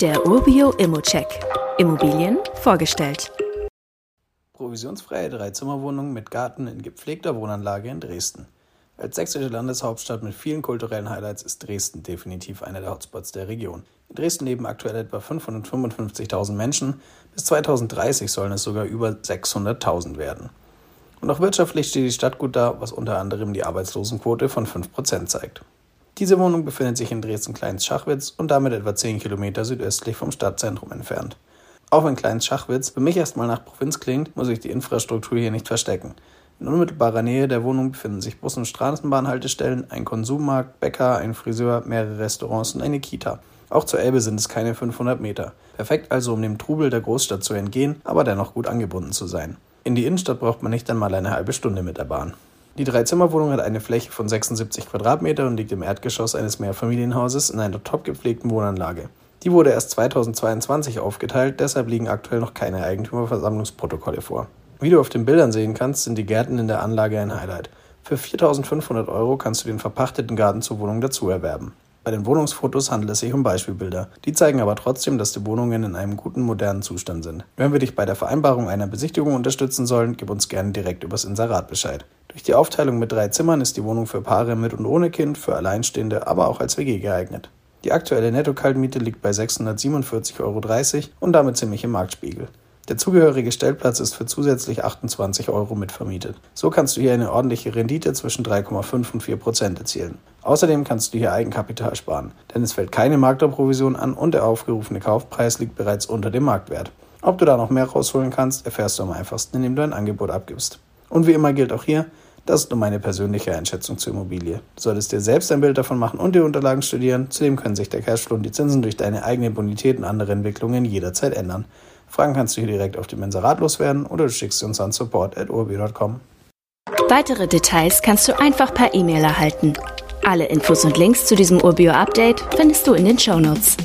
Der Urbio Immocheck. Immobilien vorgestellt. Provisionsfreie Dreizimmerwohnung mit Garten in gepflegter Wohnanlage in Dresden. Als sächsische Landeshauptstadt mit vielen kulturellen Highlights ist Dresden definitiv einer der Hotspots der Region. In Dresden leben aktuell etwa 555.000 Menschen. Bis 2030 sollen es sogar über 600.000 werden. Und auch wirtschaftlich steht die Stadt gut da, was unter anderem die Arbeitslosenquote von 5% zeigt. Diese Wohnung befindet sich in Dresden-Kleins-Schachwitz und damit etwa 10 Kilometer südöstlich vom Stadtzentrum entfernt. Auch wenn Kleins-Schachwitz für mich erstmal nach Provinz klingt, muss ich die Infrastruktur hier nicht verstecken. In unmittelbarer Nähe der Wohnung befinden sich Bus- und Straßenbahnhaltestellen, ein Konsummarkt, Bäcker, ein Friseur, mehrere Restaurants und eine Kita. Auch zur Elbe sind es keine 500 Meter. Perfekt also, um dem Trubel der Großstadt zu entgehen, aber dennoch gut angebunden zu sein. In die Innenstadt braucht man nicht einmal eine halbe Stunde mit der Bahn. Die Dreizimmerwohnung hat eine Fläche von 76 Quadratmeter und liegt im Erdgeschoss eines Mehrfamilienhauses in einer top gepflegten Wohnanlage. Die wurde erst 2022 aufgeteilt, deshalb liegen aktuell noch keine Eigentümerversammlungsprotokolle vor. Wie du auf den Bildern sehen kannst, sind die Gärten in der Anlage ein Highlight. Für 4.500 Euro kannst du den verpachteten Garten zur Wohnung dazu erwerben. Bei den Wohnungsfotos handelt es sich um Beispielbilder. Die zeigen aber trotzdem, dass die Wohnungen in einem guten, modernen Zustand sind. Wenn wir dich bei der Vereinbarung einer Besichtigung unterstützen sollen, gib uns gerne direkt übers Inserat Bescheid. Durch die Aufteilung mit drei Zimmern ist die Wohnung für Paare mit und ohne Kind, für Alleinstehende, aber auch als WG geeignet. Die aktuelle Netto-Kaltmiete liegt bei 647,30 Euro und damit ziemlich im Marktspiegel. Der zugehörige Stellplatz ist für zusätzlich 28 Euro mitvermietet. So kannst du hier eine ordentliche Rendite zwischen 3,5 und 4 Prozent erzielen. Außerdem kannst du hier Eigenkapital sparen, denn es fällt keine Maklerprovision an und der aufgerufene Kaufpreis liegt bereits unter dem Marktwert. Ob du da noch mehr rausholen kannst, erfährst du am einfachsten, indem du ein Angebot abgibst. Und wie immer gilt auch hier, das ist nur meine persönliche Einschätzung zur Immobilie. Du solltest dir selbst ein Bild davon machen und die Unterlagen studieren. Zudem können sich der Cashflow und die Zinsen durch deine eigene Bonität und andere Entwicklungen jederzeit ändern. Fragen kannst du hier direkt auf dem Inserat loswerden oder du schickst uns an support.urbi.com. Weitere Details kannst du einfach per E-Mail erhalten. Alle Infos und Links zu diesem Urbio-Update findest du in den Show Notes.